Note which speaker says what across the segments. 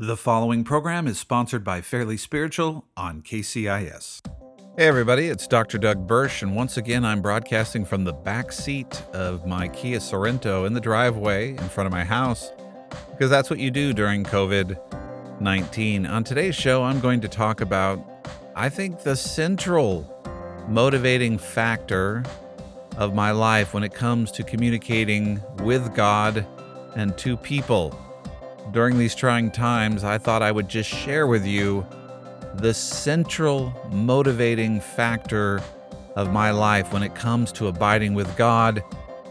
Speaker 1: The following program is sponsored by Fairly Spiritual on KCIS. Hey, everybody, it's Dr. Doug Burch, and once again, I'm broadcasting from the back seat of my Kia Sorento in the driveway in front of my house because that's what you do during COVID 19. On today's show, I'm going to talk about, I think, the central motivating factor of my life when it comes to communicating with God and to people during these trying times, I thought I would just share with you the central motivating factor of my life when it comes to abiding with God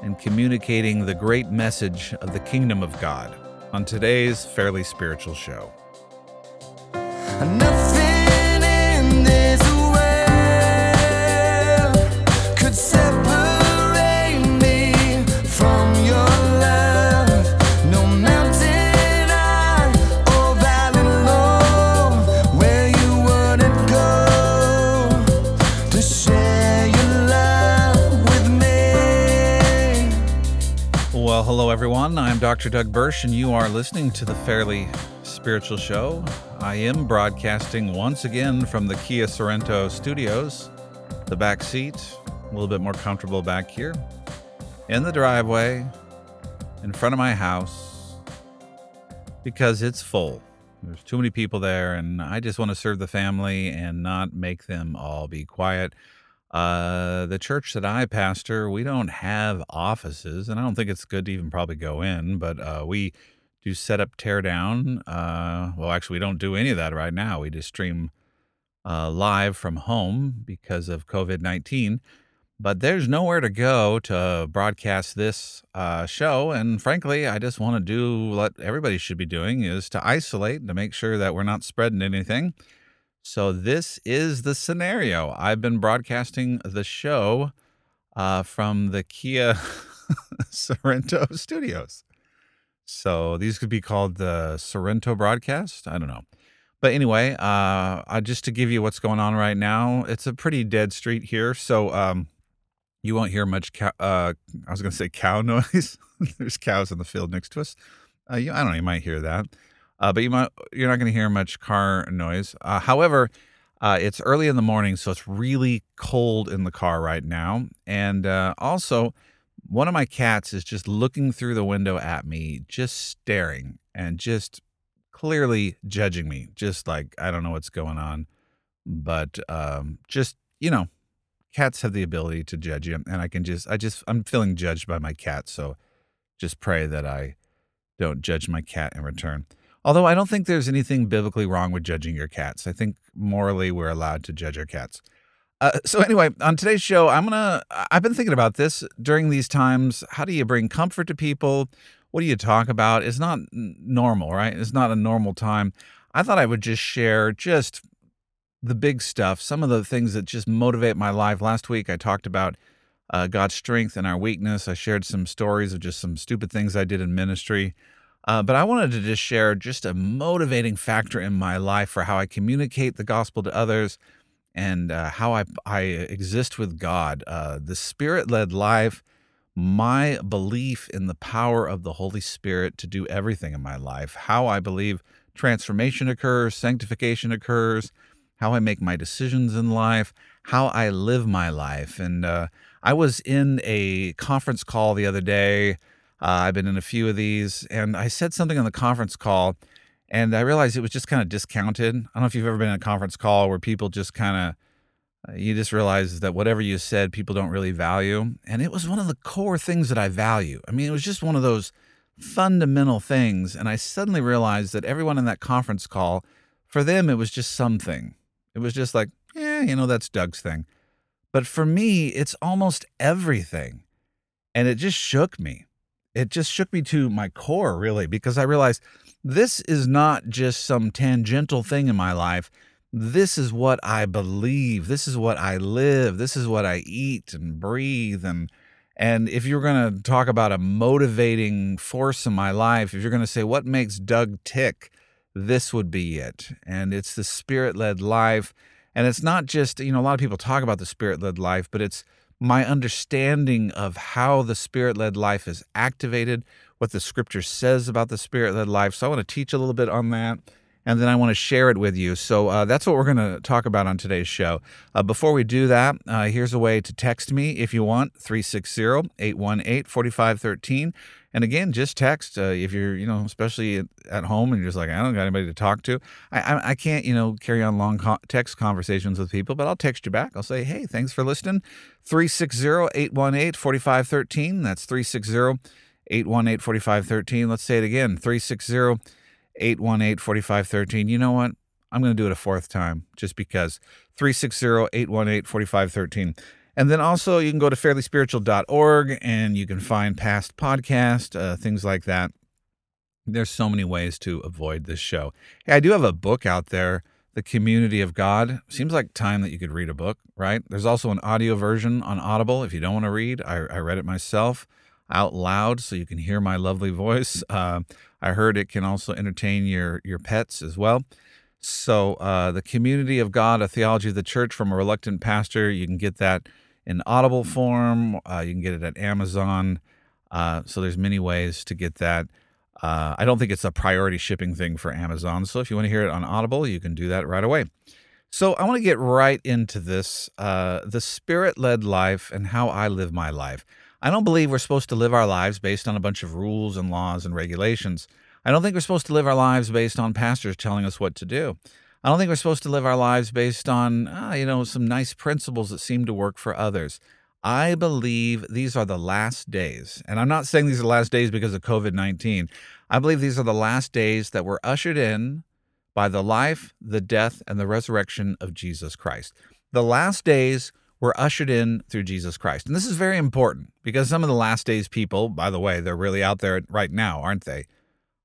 Speaker 1: and communicating the great message of the kingdom of God on today's Fairly Spiritual Show. hello Dr. Doug Burch, and you are listening to the Fairly Spiritual Show. I am broadcasting once again from the Kia Sorento studios, the back seat, a little bit more comfortable back here, in the driveway, in front of my house, because it's full. There's too many people there, and I just want to serve the family and not make them all be quiet. Uh, the church that I pastor, we don't have offices, and I don't think it's good to even probably go in, but uh, we do set up, tear down. Uh, well, actually, we don't do any of that right now. We just stream uh, live from home because of COVID 19. But there's nowhere to go to broadcast this uh, show. And frankly, I just want to do what everybody should be doing is to isolate to make sure that we're not spreading anything so this is the scenario. I've been broadcasting the show uh, from the Kia Sorento studios. So these could be called the Sorento broadcast. I don't know. But anyway, uh, just to give you what's going on right now, it's a pretty dead street here. So um, you won't hear much. Cow, uh, I was going to say cow noise. There's cows in the field next to us. Uh, you, I don't know. You might hear that uh, but you might you're not going to hear much car noise. Uh, however, uh, it's early in the morning, so it's really cold in the car right now, and uh, also one of my cats is just looking through the window at me, just staring and just clearly judging me, just like I don't know what's going on, but um, just you know, cats have the ability to judge you, and I can just I just I'm feeling judged by my cat, so just pray that I don't judge my cat in return. Although I don't think there's anything biblically wrong with judging your cats. I think morally we're allowed to judge our cats. Uh, so anyway, on today's show, I'm gonna. I've been thinking about this during these times. How do you bring comfort to people? What do you talk about? It's not normal, right? It's not a normal time. I thought I would just share just the big stuff, some of the things that just motivate my life. Last week, I talked about uh, God's strength and our weakness. I shared some stories of just some stupid things I did in ministry. Uh, but I wanted to just share just a motivating factor in my life for how I communicate the gospel to others and uh, how I, I exist with God. Uh, the spirit led life, my belief in the power of the Holy Spirit to do everything in my life, how I believe transformation occurs, sanctification occurs, how I make my decisions in life, how I live my life. And uh, I was in a conference call the other day uh, I've been in a few of these, and I said something on the conference call, and I realized it was just kind of discounted. I don't know if you've ever been in a conference call where people just kind of, uh, you just realize that whatever you said, people don't really value. And it was one of the core things that I value. I mean, it was just one of those fundamental things. And I suddenly realized that everyone in that conference call, for them, it was just something. It was just like, yeah, you know, that's Doug's thing. But for me, it's almost everything. And it just shook me it just shook me to my core, really, because I realized this is not just some tangential thing in my life. This is what I believe. This is what I live. This is what I eat and breathe. And and if you're going to talk about a motivating force in my life, if you're going to say what makes Doug tick, this would be it. And it's the spirit-led life. And it's not just, you know, a lot of people talk about the spirit-led life, but it's my understanding of how the spirit led life is activated what the scripture says about the spirit led life. So I want to teach a little bit on that and then I want to share it with you. So uh, that's what we're going to talk about on today's show. Uh, before we do that, uh, here's a way to text me if you want 360 818 4513. And again, just text uh, if you're, you know, especially at home and you're just like, I don't got anybody to talk to. I, I, I can't, you know, carry on long co- text conversations with people, but I'll text you back. I'll say, hey, thanks for listening. 360 818 4513. That's 360 818 4513. Let's say it again 360 818 4513. You know what? I'm going to do it a fourth time just because. 360 818 4513. And then also, you can go to fairlyspiritual.org and you can find past podcasts, uh, things like that. There's so many ways to avoid this show. Hey, I do have a book out there, The Community of God. Seems like time that you could read a book, right? There's also an audio version on Audible if you don't want to read. I, I read it myself out loud so you can hear my lovely voice. Uh, I heard it can also entertain your your pets as well. So uh, the community of God, a theology of the church from a reluctant pastor, you can get that in Audible form. Uh, you can get it at Amazon. Uh, so there's many ways to get that. Uh, I don't think it's a priority shipping thing for Amazon. So if you want to hear it on Audible, you can do that right away. So I want to get right into this uh, the spirit led life and how I live my life. I don't believe we're supposed to live our lives based on a bunch of rules and laws and regulations. I don't think we're supposed to live our lives based on pastors telling us what to do. I don't think we're supposed to live our lives based on, uh, you know, some nice principles that seem to work for others. I believe these are the last days. And I'm not saying these are the last days because of COVID 19. I believe these are the last days that were ushered in by the life, the death, and the resurrection of Jesus Christ. The last days were ushered in through Jesus Christ. And this is very important because some of the last days people, by the way, they're really out there right now, aren't they?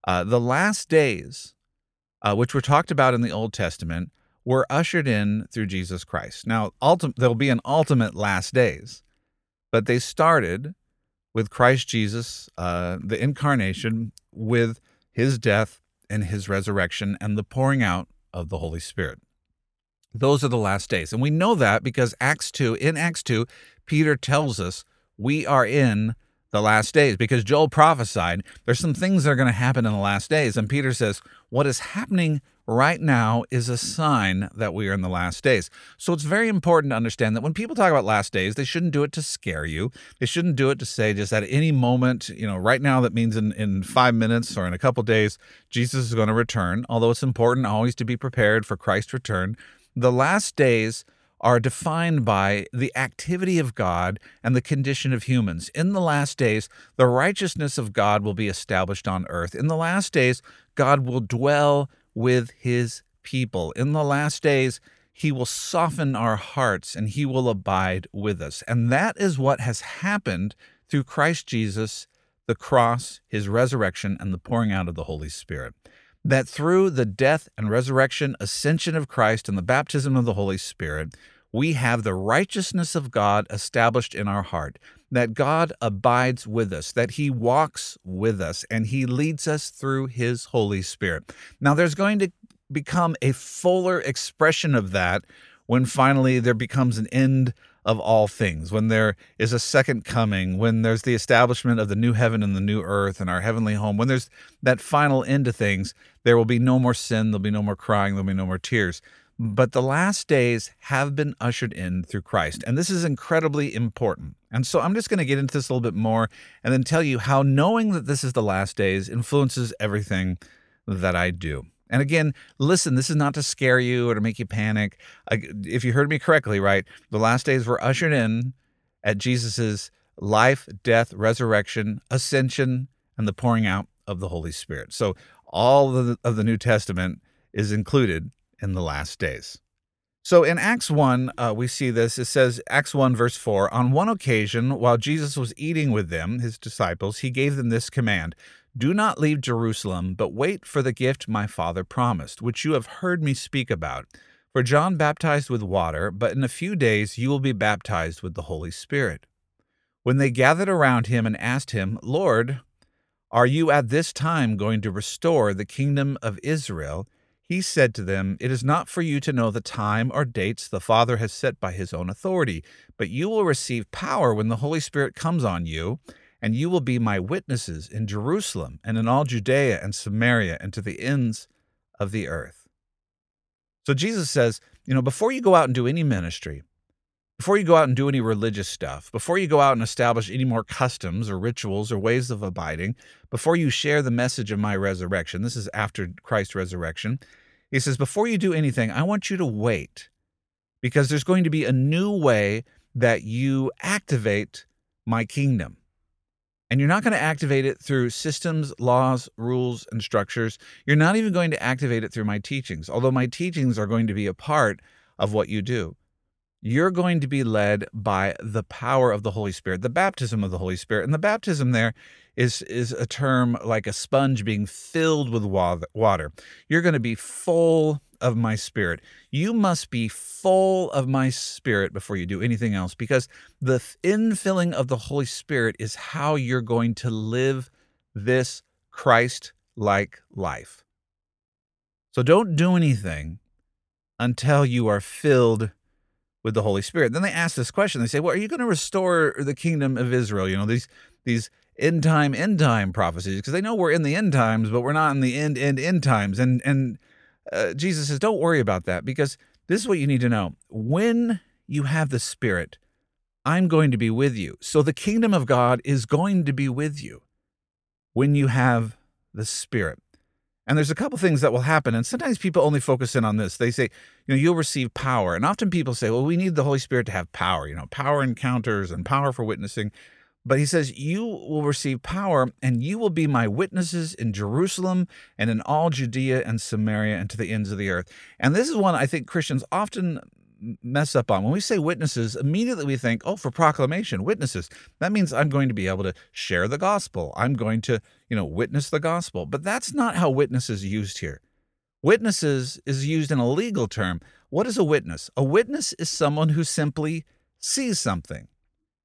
Speaker 1: Uh, the last days, uh, which were talked about in the Old Testament, were ushered in through Jesus Christ. Now, ulti- there'll be an ultimate last days, but they started with Christ Jesus, uh, the incarnation, with his death and his resurrection and the pouring out of the Holy Spirit. Those are the last days. And we know that because Acts 2, in Acts 2, Peter tells us we are in the last days because Joel prophesied there's some things that are going to happen in the last days. And Peter says, what is happening right now is a sign that we are in the last days. So it's very important to understand that when people talk about last days, they shouldn't do it to scare you. They shouldn't do it to say just at any moment, you know, right now, that means in, in five minutes or in a couple days, Jesus is going to return. Although it's important always to be prepared for Christ's return. The last days are defined by the activity of God and the condition of humans. In the last days, the righteousness of God will be established on earth. In the last days, God will dwell with his people. In the last days, he will soften our hearts and he will abide with us. And that is what has happened through Christ Jesus, the cross, his resurrection, and the pouring out of the Holy Spirit that through the death and resurrection, ascension of Christ, and the baptism of the Holy Spirit, we have the righteousness of God established in our heart, that God abides with us, that He walks with us, and He leads us through His Holy Spirit. Now, there's going to become a fuller expression of that when finally there becomes an end of all things, when there is a second coming, when there's the establishment of the new heaven and the new earth and our heavenly home, when there's that final end to things, there will be no more sin, there'll be no more crying, there'll be no more tears. But the last days have been ushered in through Christ. And this is incredibly important. And so I'm just going to get into this a little bit more and then tell you how knowing that this is the last days influences everything that I do. And again, listen, this is not to scare you or to make you panic. If you heard me correctly, right, the last days were ushered in at Jesus's life, death, resurrection, ascension, and the pouring out of the Holy Spirit. So all of the, New Testament is included in the last days. So in Acts 1, uh, we see this. It says, Acts 1, verse 4 On one occasion, while Jesus was eating with them, his disciples, he gave them this command do not leave Jerusalem, but wait for the gift my Father promised, which you have heard me speak about. For John baptized with water, but in a few days you will be baptized with the Holy Spirit. When they gathered around him and asked him, Lord, are you at this time going to restore the kingdom of Israel? He said to them, It is not for you to know the time or dates the Father has set by his own authority, but you will receive power when the Holy Spirit comes on you and you will be my witnesses in Jerusalem and in all Judea and Samaria and to the ends of the earth. So Jesus says, you know, before you go out and do any ministry, before you go out and do any religious stuff, before you go out and establish any more customs or rituals or ways of abiding, before you share the message of my resurrection, this is after Christ's resurrection, he says, before you do anything, I want you to wait because there's going to be a new way that you activate my kingdom. And you're not going to activate it through systems, laws, rules, and structures. You're not even going to activate it through my teachings, although my teachings are going to be a part of what you do. You're going to be led by the power of the Holy Spirit, the baptism of the Holy Spirit. And the baptism there is, is a term like a sponge being filled with water. You're going to be full of my spirit. You must be full of my spirit before you do anything else because the infilling of the Holy Spirit is how you're going to live this Christ like life. So don't do anything until you are filled with the Holy Spirit. Then they ask this question. They say, "Well, are you going to restore the kingdom of Israel?" You know, these these end time end time prophecies because they know we're in the end times, but we're not in the end end end times. And and uh, Jesus says, Don't worry about that because this is what you need to know. When you have the Spirit, I'm going to be with you. So the kingdom of God is going to be with you when you have the Spirit. And there's a couple things that will happen. And sometimes people only focus in on this. They say, you know, you'll receive power. And often people say, well, we need the Holy Spirit to have power, you know, power encounters and power for witnessing. But he says, You will receive power, and you will be my witnesses in Jerusalem and in all Judea and Samaria and to the ends of the earth. And this is one I think Christians often mess up on. When we say witnesses, immediately we think, oh, for proclamation, witnesses. That means I'm going to be able to share the gospel. I'm going to, you know, witness the gospel. But that's not how witness is used here. Witnesses is used in a legal term. What is a witness? A witness is someone who simply sees something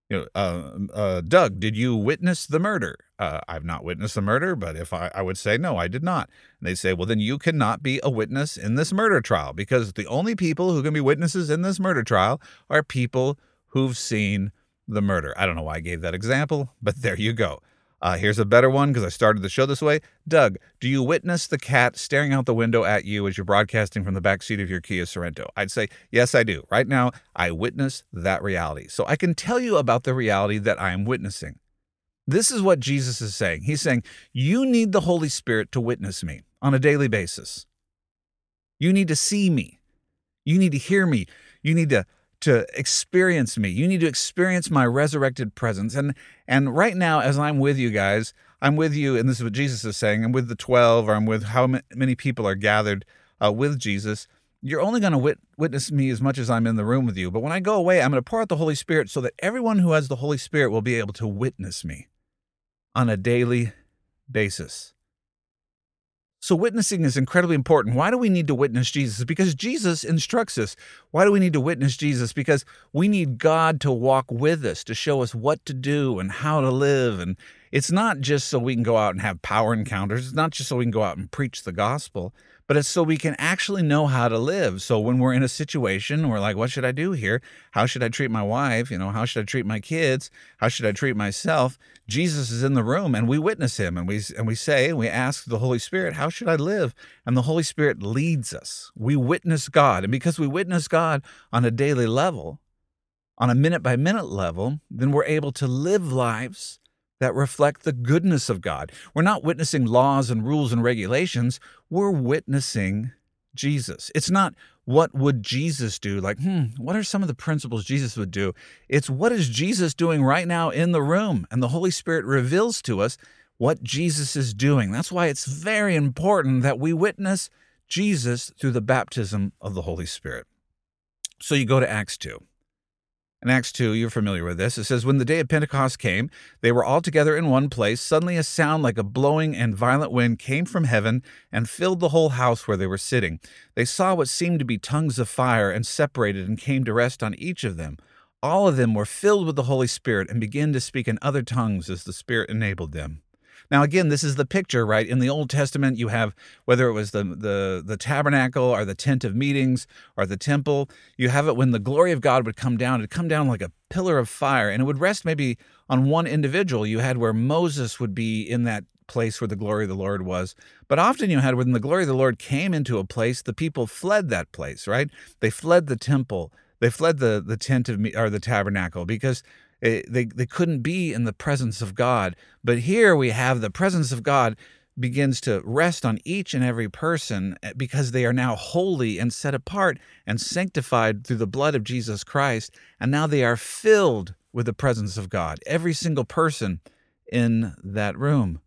Speaker 1: you know, uh, uh, Doug, did you witness the murder? Uh, I've not witnessed the murder, but if I, I would say, no, I did not. And they say, well, then you cannot be a witness in this murder trial because the only people who can be witnesses in this murder trial are people who've seen the murder. I don't know why I gave that example, but there you go. Uh, here's a better one because I started the show this way. Doug, do you witness the cat staring out the window at you as you're broadcasting from the back seat of your Kia Sorento? I'd say, yes, I do. Right now, I witness that reality. So I can tell you about the reality that I am witnessing. This is what Jesus is saying. He's saying, You need the Holy Spirit to witness me on a daily basis. You need to see me. You need to hear me. You need to to experience me. You need to experience my resurrected presence. And and right now, as I'm with you guys, I'm with you, and this is what Jesus is saying. I'm with the twelve, or I'm with how many people are gathered uh, with Jesus. You're only going to wit- witness me as much as I'm in the room with you. But when I go away, I'm going to pour out the Holy Spirit so that everyone who has the Holy Spirit will be able to witness me on a daily basis. So, witnessing is incredibly important. Why do we need to witness Jesus? Because Jesus instructs us. Why do we need to witness Jesus? Because we need God to walk with us, to show us what to do and how to live. And it's not just so we can go out and have power encounters, it's not just so we can go out and preach the gospel, but it's so we can actually know how to live. So when we're in a situation, we're like, what should I do here? How should I treat my wife? You know, how should I treat my kids? How should I treat myself? Jesus is in the room and we witness him and we and we say, we ask the Holy Spirit, how should I live? And the Holy Spirit leads us. We witness God. And because we witness God on a daily level, on a minute by minute level, then we're able to live lives that reflect the goodness of God. We're not witnessing laws and rules and regulations, we're witnessing Jesus. It's not what would Jesus do? Like, hmm, what are some of the principles Jesus would do? It's what is Jesus doing right now in the room? And the Holy Spirit reveals to us what Jesus is doing. That's why it's very important that we witness Jesus through the baptism of the Holy Spirit. So you go to Acts 2. In Acts 2, you're familiar with this. It says, When the day of Pentecost came, they were all together in one place. Suddenly, a sound like a blowing and violent wind came from heaven and filled the whole house where they were sitting. They saw what seemed to be tongues of fire and separated and came to rest on each of them. All of them were filled with the Holy Spirit and began to speak in other tongues as the Spirit enabled them. Now, again, this is the picture, right? In the Old Testament, you have whether it was the the the tabernacle or the tent of meetings or the temple, you have it when the glory of God would come down. It'd come down like a pillar of fire, and it would rest maybe on one individual. You had where Moses would be in that place where the glory of the Lord was. But often you had when the glory of the Lord came into a place, the people fled that place, right? They fled the temple. They fled the the tent of me or the tabernacle because it, they they couldn't be in the presence of God. But here we have the presence of God begins to rest on each and every person eh, because they are now holy and set apart and sanctified through the blood of Jesus Christ and now they are filled with the presence of God every single person in that room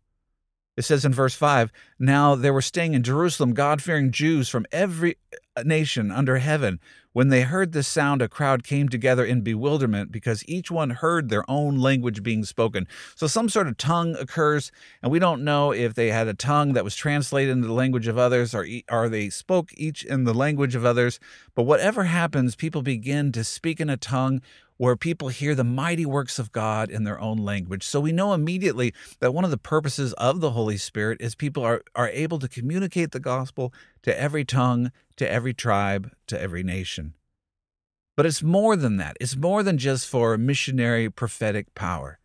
Speaker 1: it says in verse 5 Now there were staying in Jerusalem God fearing Jews from every uh, nation under heaven. When they heard this sound, a crowd came together in bewilderment because each one heard their own language being spoken. So some sort of tongue occurs, and we don't know if they had a tongue that was translated into the language of others or, or they spoke each in the language of others. But whatever happens, people begin to speak in a tongue where people hear the mighty works of God in their own language. So we know immediately that one of the purposes of the Holy Spirit is people are, are able to communicate the gospel to every tongue, to every tribe, to every nation. But it's more than that. It's more than just for missionary prophetic power.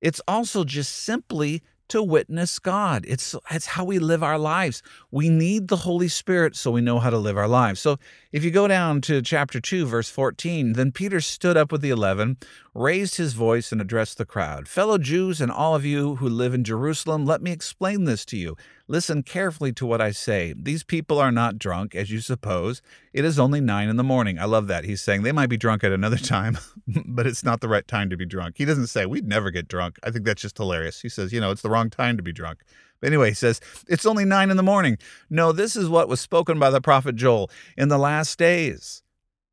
Speaker 1: It's also just simply to witness God. It's it's how we live our lives. We need the Holy Spirit so we know how to live our lives. So if you go down to chapter 2 verse 14, then Peter stood up with the 11, raised his voice and addressed the crowd. Fellow Jews and all of you who live in Jerusalem, let me explain this to you. Listen carefully to what I say. These people are not drunk, as you suppose. It is only nine in the morning. I love that. He's saying they might be drunk at another time, but it's not the right time to be drunk. He doesn't say we'd never get drunk. I think that's just hilarious. He says, you know, it's the wrong time to be drunk. But anyway, he says, it's only nine in the morning. No, this is what was spoken by the prophet Joel. In the last days,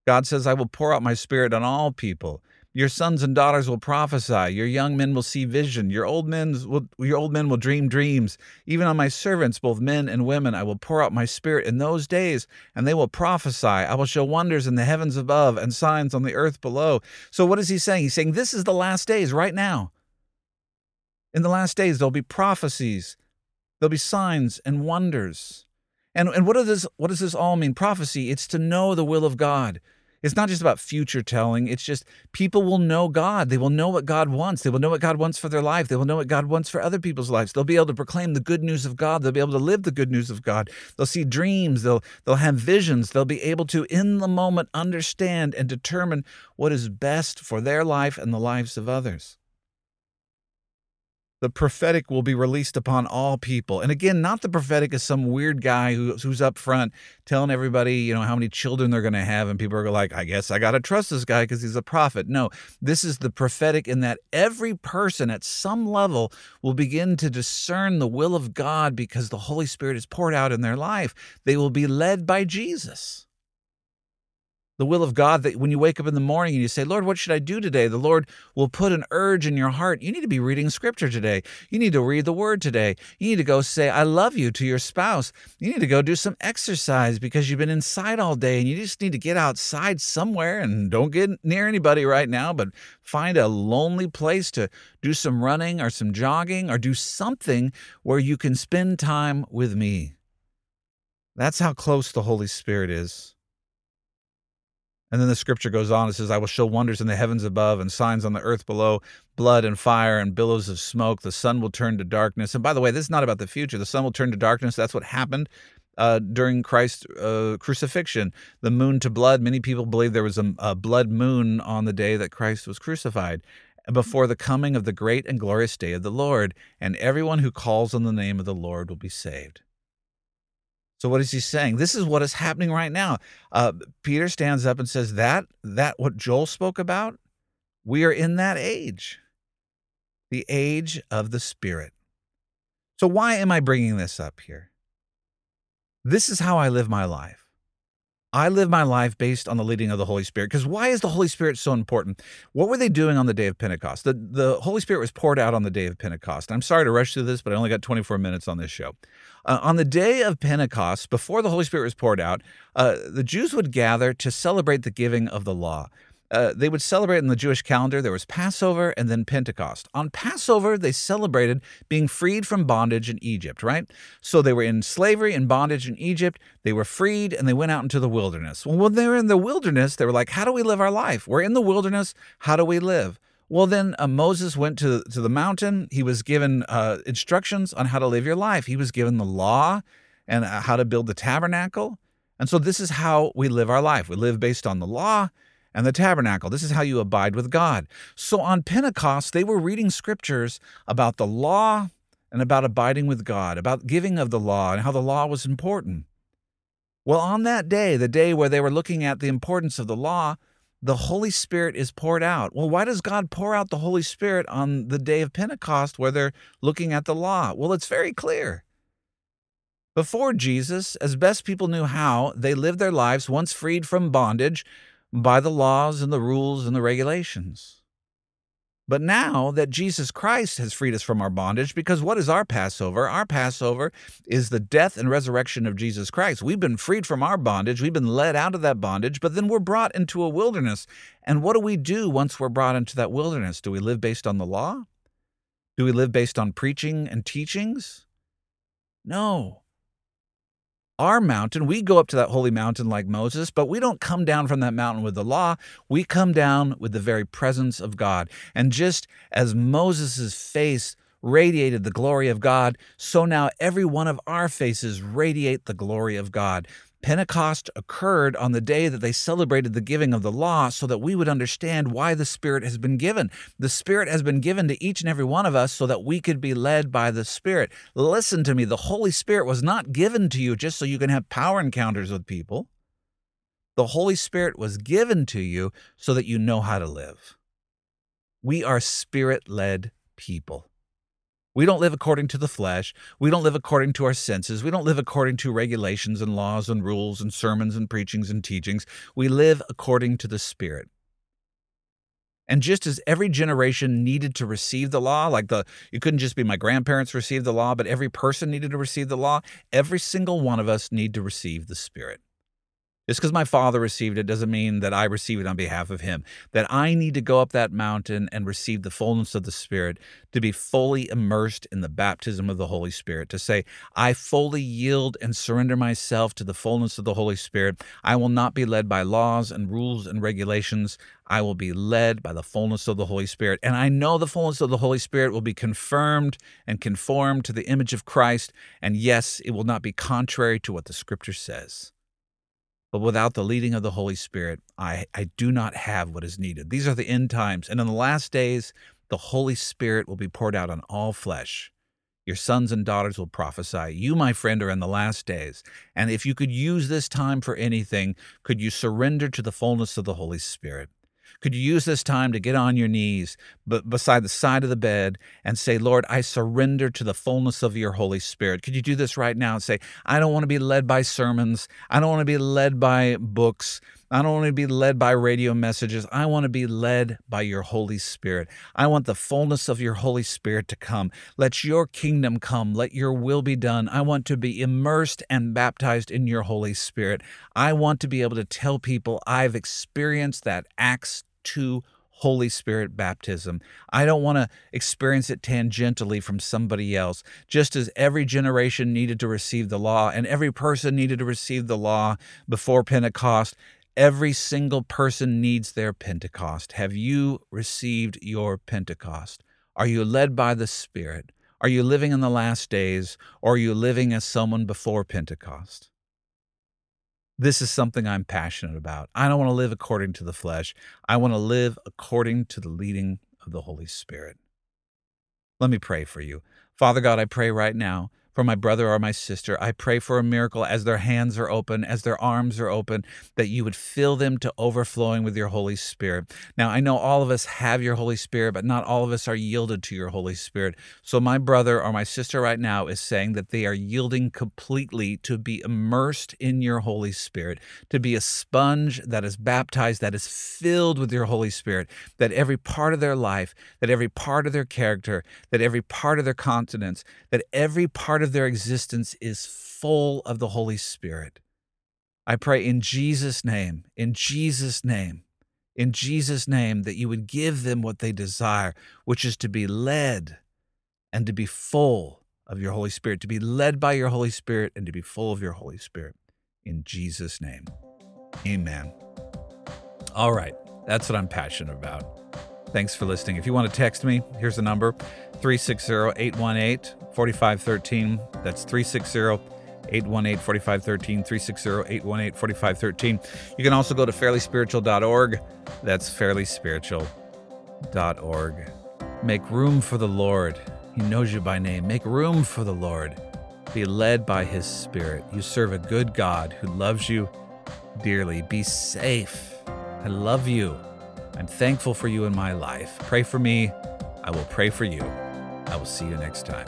Speaker 1: God says, I will pour out my spirit on all people. Your sons and daughters will prophesy. Your young men will see vision. Your old men will your old men will dream dreams. Even on my servants, both men and women, I will pour out my spirit in those days, and they will prophesy. I will show wonders in the heavens above and signs on the earth below. So what is he saying? He's saying this is the last days right now. In the last days there'll be prophecies. There'll be signs and wonders. And and what does this what does this all mean? Prophecy, it's to know the will of God. It's not just about future telling. It's just people will know God. They will know what God wants. They will know what God wants for their life. They will know what God wants for other people's lives. They'll be able to proclaim the good news of God. They'll be able to live the good news of God. They'll see dreams. They'll they'll have visions. They'll be able to in the moment understand and determine what is best for their life and the lives of others the prophetic will be released upon all people. And again, not the prophetic as some weird guy who, who's up front telling everybody, you know, how many children they're going to have. And people are like, I guess I got to trust this guy because he's a prophet. No, this is the prophetic in that every person at some level will begin to discern the will of God because the Holy Spirit is poured out in their life. They will be led by Jesus the will of God that when you wake up in the morning and you say, Lord, what should I do today? The Lord will put an urge in your heart. You need to be reading scripture today. You need to read the word today. You need to go say, I love you to your spouse. You need to go do some exercise because you've been inside all day and you just need to get outside somewhere and don't get near anybody right now, but find a lonely place to do some running or some jogging or do something where you can spend time with me. That's how close the Holy Spirit is. And then the scripture goes on. It says, I will show wonders in the heavens above and signs on the earth below, blood and fire and billows of smoke. The sun will turn to darkness. And by the way, this is not about the future. The sun will turn to darkness. That's what happened uh, during Christ's uh, crucifixion. The moon to blood. Many people believe there was a, a blood moon on the day that Christ was crucified before the coming of the great and glorious day of the Lord. And everyone who calls on the name of the Lord will be saved. So what is he saying? This is what is happening right now. Uh, Peter stands up and says that that what Joel spoke about. We are in that age, the age of the Spirit. So why am I bringing this up here? This is how I live my life. I live my life based on the leading of the Holy Spirit. Because why is the Holy Spirit so important? What were they doing on the day of Pentecost? The, the Holy Spirit was poured out on the day of Pentecost. I'm sorry to rush through this, but I only got 24 minutes on this show. Uh, on the day of Pentecost, before the Holy Spirit was poured out, uh, the Jews would gather to celebrate the giving of the law. Uh, they would celebrate in the Jewish calendar. There was Passover and then Pentecost. On Passover, they celebrated being freed from bondage in Egypt, right? So they were in slavery and bondage in Egypt. They were freed and they went out into the wilderness. Well, when they were in the wilderness, they were like, How do we live our life? We're in the wilderness. How do we live? Well, then uh, Moses went to, to the mountain. He was given uh, instructions on how to live your life. He was given the law and uh, how to build the tabernacle. And so this is how we live our life. We live based on the law and the tabernacle. This is how you abide with God. So on Pentecost, they were reading scriptures about the law and about abiding with God, about giving of the law and how the law was important. Well, on that day, the day where they were looking at the importance of the law, the Holy Spirit is poured out. Well, why does God pour out the Holy Spirit on the day of Pentecost where they're looking at the law? Well, it's very clear. Before Jesus, as best people knew how, they lived their lives once freed from bondage by the laws and the rules and the regulations. But now that Jesus Christ has freed us from our bondage, because what is our Passover? Our Passover is the death and resurrection of Jesus Christ. We've been freed from our bondage. We've been led out of that bondage, but then we're brought into a wilderness. And what do we do once we're brought into that wilderness? Do we live based on the law? Do we live based on preaching and teachings? No our mountain. We go up to that holy mountain like Moses, but we don't come down from that mountain with the law. We come down with the very presence of God. And just as Moses' face radiated the glory of God, so now every one of our faces radiate the glory of God. Pentecost occurred on the day that they celebrated the giving of the law so that we would understand why the Spirit has been given. The Spirit has been given to each and every one of us so that we could be led by the Spirit. Listen to me, the Holy Spirit was not given to you just so you can have power encounters with people. The Holy Spirit was given to you so that you know how to live. We are spirit led people. We don't live according to the flesh. We don't live according to our senses. We don't live according to regulations and laws and rules and sermons and preachings and teachings. We live according to the Spirit. And just as every generation needed to receive the law, like the you couldn't just be my grandparents received the law, but every person needed to receive the law, every single one of us need to receive the Spirit. Just because my father received it doesn't mean that I receive it on behalf of him. That I need to go up that mountain and receive the fullness of the Spirit, to be fully immersed in the baptism of the Holy Spirit, to say, I fully yield and surrender myself to the fullness of the Holy Spirit. I will not be led by laws and rules and regulations. I will be led by the fullness of the Holy Spirit. And I know the fullness of the Holy Spirit will be confirmed and conformed to the image of Christ. And yes, it will not be contrary to what the Scripture says. But without the leading of the Holy Spirit, I, I do not have what is needed. These are the end times. And in the last days, the Holy Spirit will be poured out on all flesh. Your sons and daughters will prophesy. You, my friend, are in the last days. And if you could use this time for anything, could you surrender to the fullness of the Holy Spirit? Could you use this time to get on your knees beside the side of the bed and say, Lord, I surrender to the fullness of your Holy Spirit? Could you do this right now and say, I don't want to be led by sermons. I don't want to be led by books. I don't want to be led by radio messages. I want to be led by your Holy Spirit. I want the fullness of your Holy Spirit to come. Let your kingdom come. Let your will be done. I want to be immersed and baptized in your Holy Spirit. I want to be able to tell people I've experienced that Acts 2 Holy Spirit baptism. I don't want to experience it tangentially from somebody else. Just as every generation needed to receive the law and every person needed to receive the law before Pentecost, every single person needs their Pentecost. Have you received your Pentecost? Are you led by the Spirit? Are you living in the last days or are you living as someone before Pentecost? This is something I'm passionate about. I don't want to live according to the flesh. I want to live according to the leading of the Holy Spirit. Let me pray for you. Father God, I pray right now for my brother or my sister. I pray for a miracle as their hands are open, as their arms are open, that you would fill them to overflowing with your Holy Spirit. Now, I know all of us have your Holy Spirit, but not all of us are yielded to your Holy Spirit. So, my brother or my sister right now is saying that they are yielding completely to be immersed in your Holy Spirit, to be a sponge that is baptized, that is filled with your Holy Spirit, that every part of their life, that every part of their character, that every part of their continence, that every part of their existence is full of the Holy Spirit. I pray in Jesus' name, in Jesus' name, in Jesus' name that you would give them what they desire, which is to be led and to be full of your Holy Spirit, to be led by your Holy Spirit and to be full of your Holy Spirit. In Jesus' name, amen. All right, that's what I'm passionate about. Thanks for listening. If you want to text me, here's the number 360 818 4513. That's 360 818 4513. 360 818 4513. You can also go to fairlyspiritual.org. That's fairlyspiritual.org. Make room for the Lord. He knows you by name. Make room for the Lord. Be led by His Spirit. You serve a good God who loves you dearly. Be safe. I love you. I'm thankful for you in my life. Pray for me. I will pray for you. I will see you next time.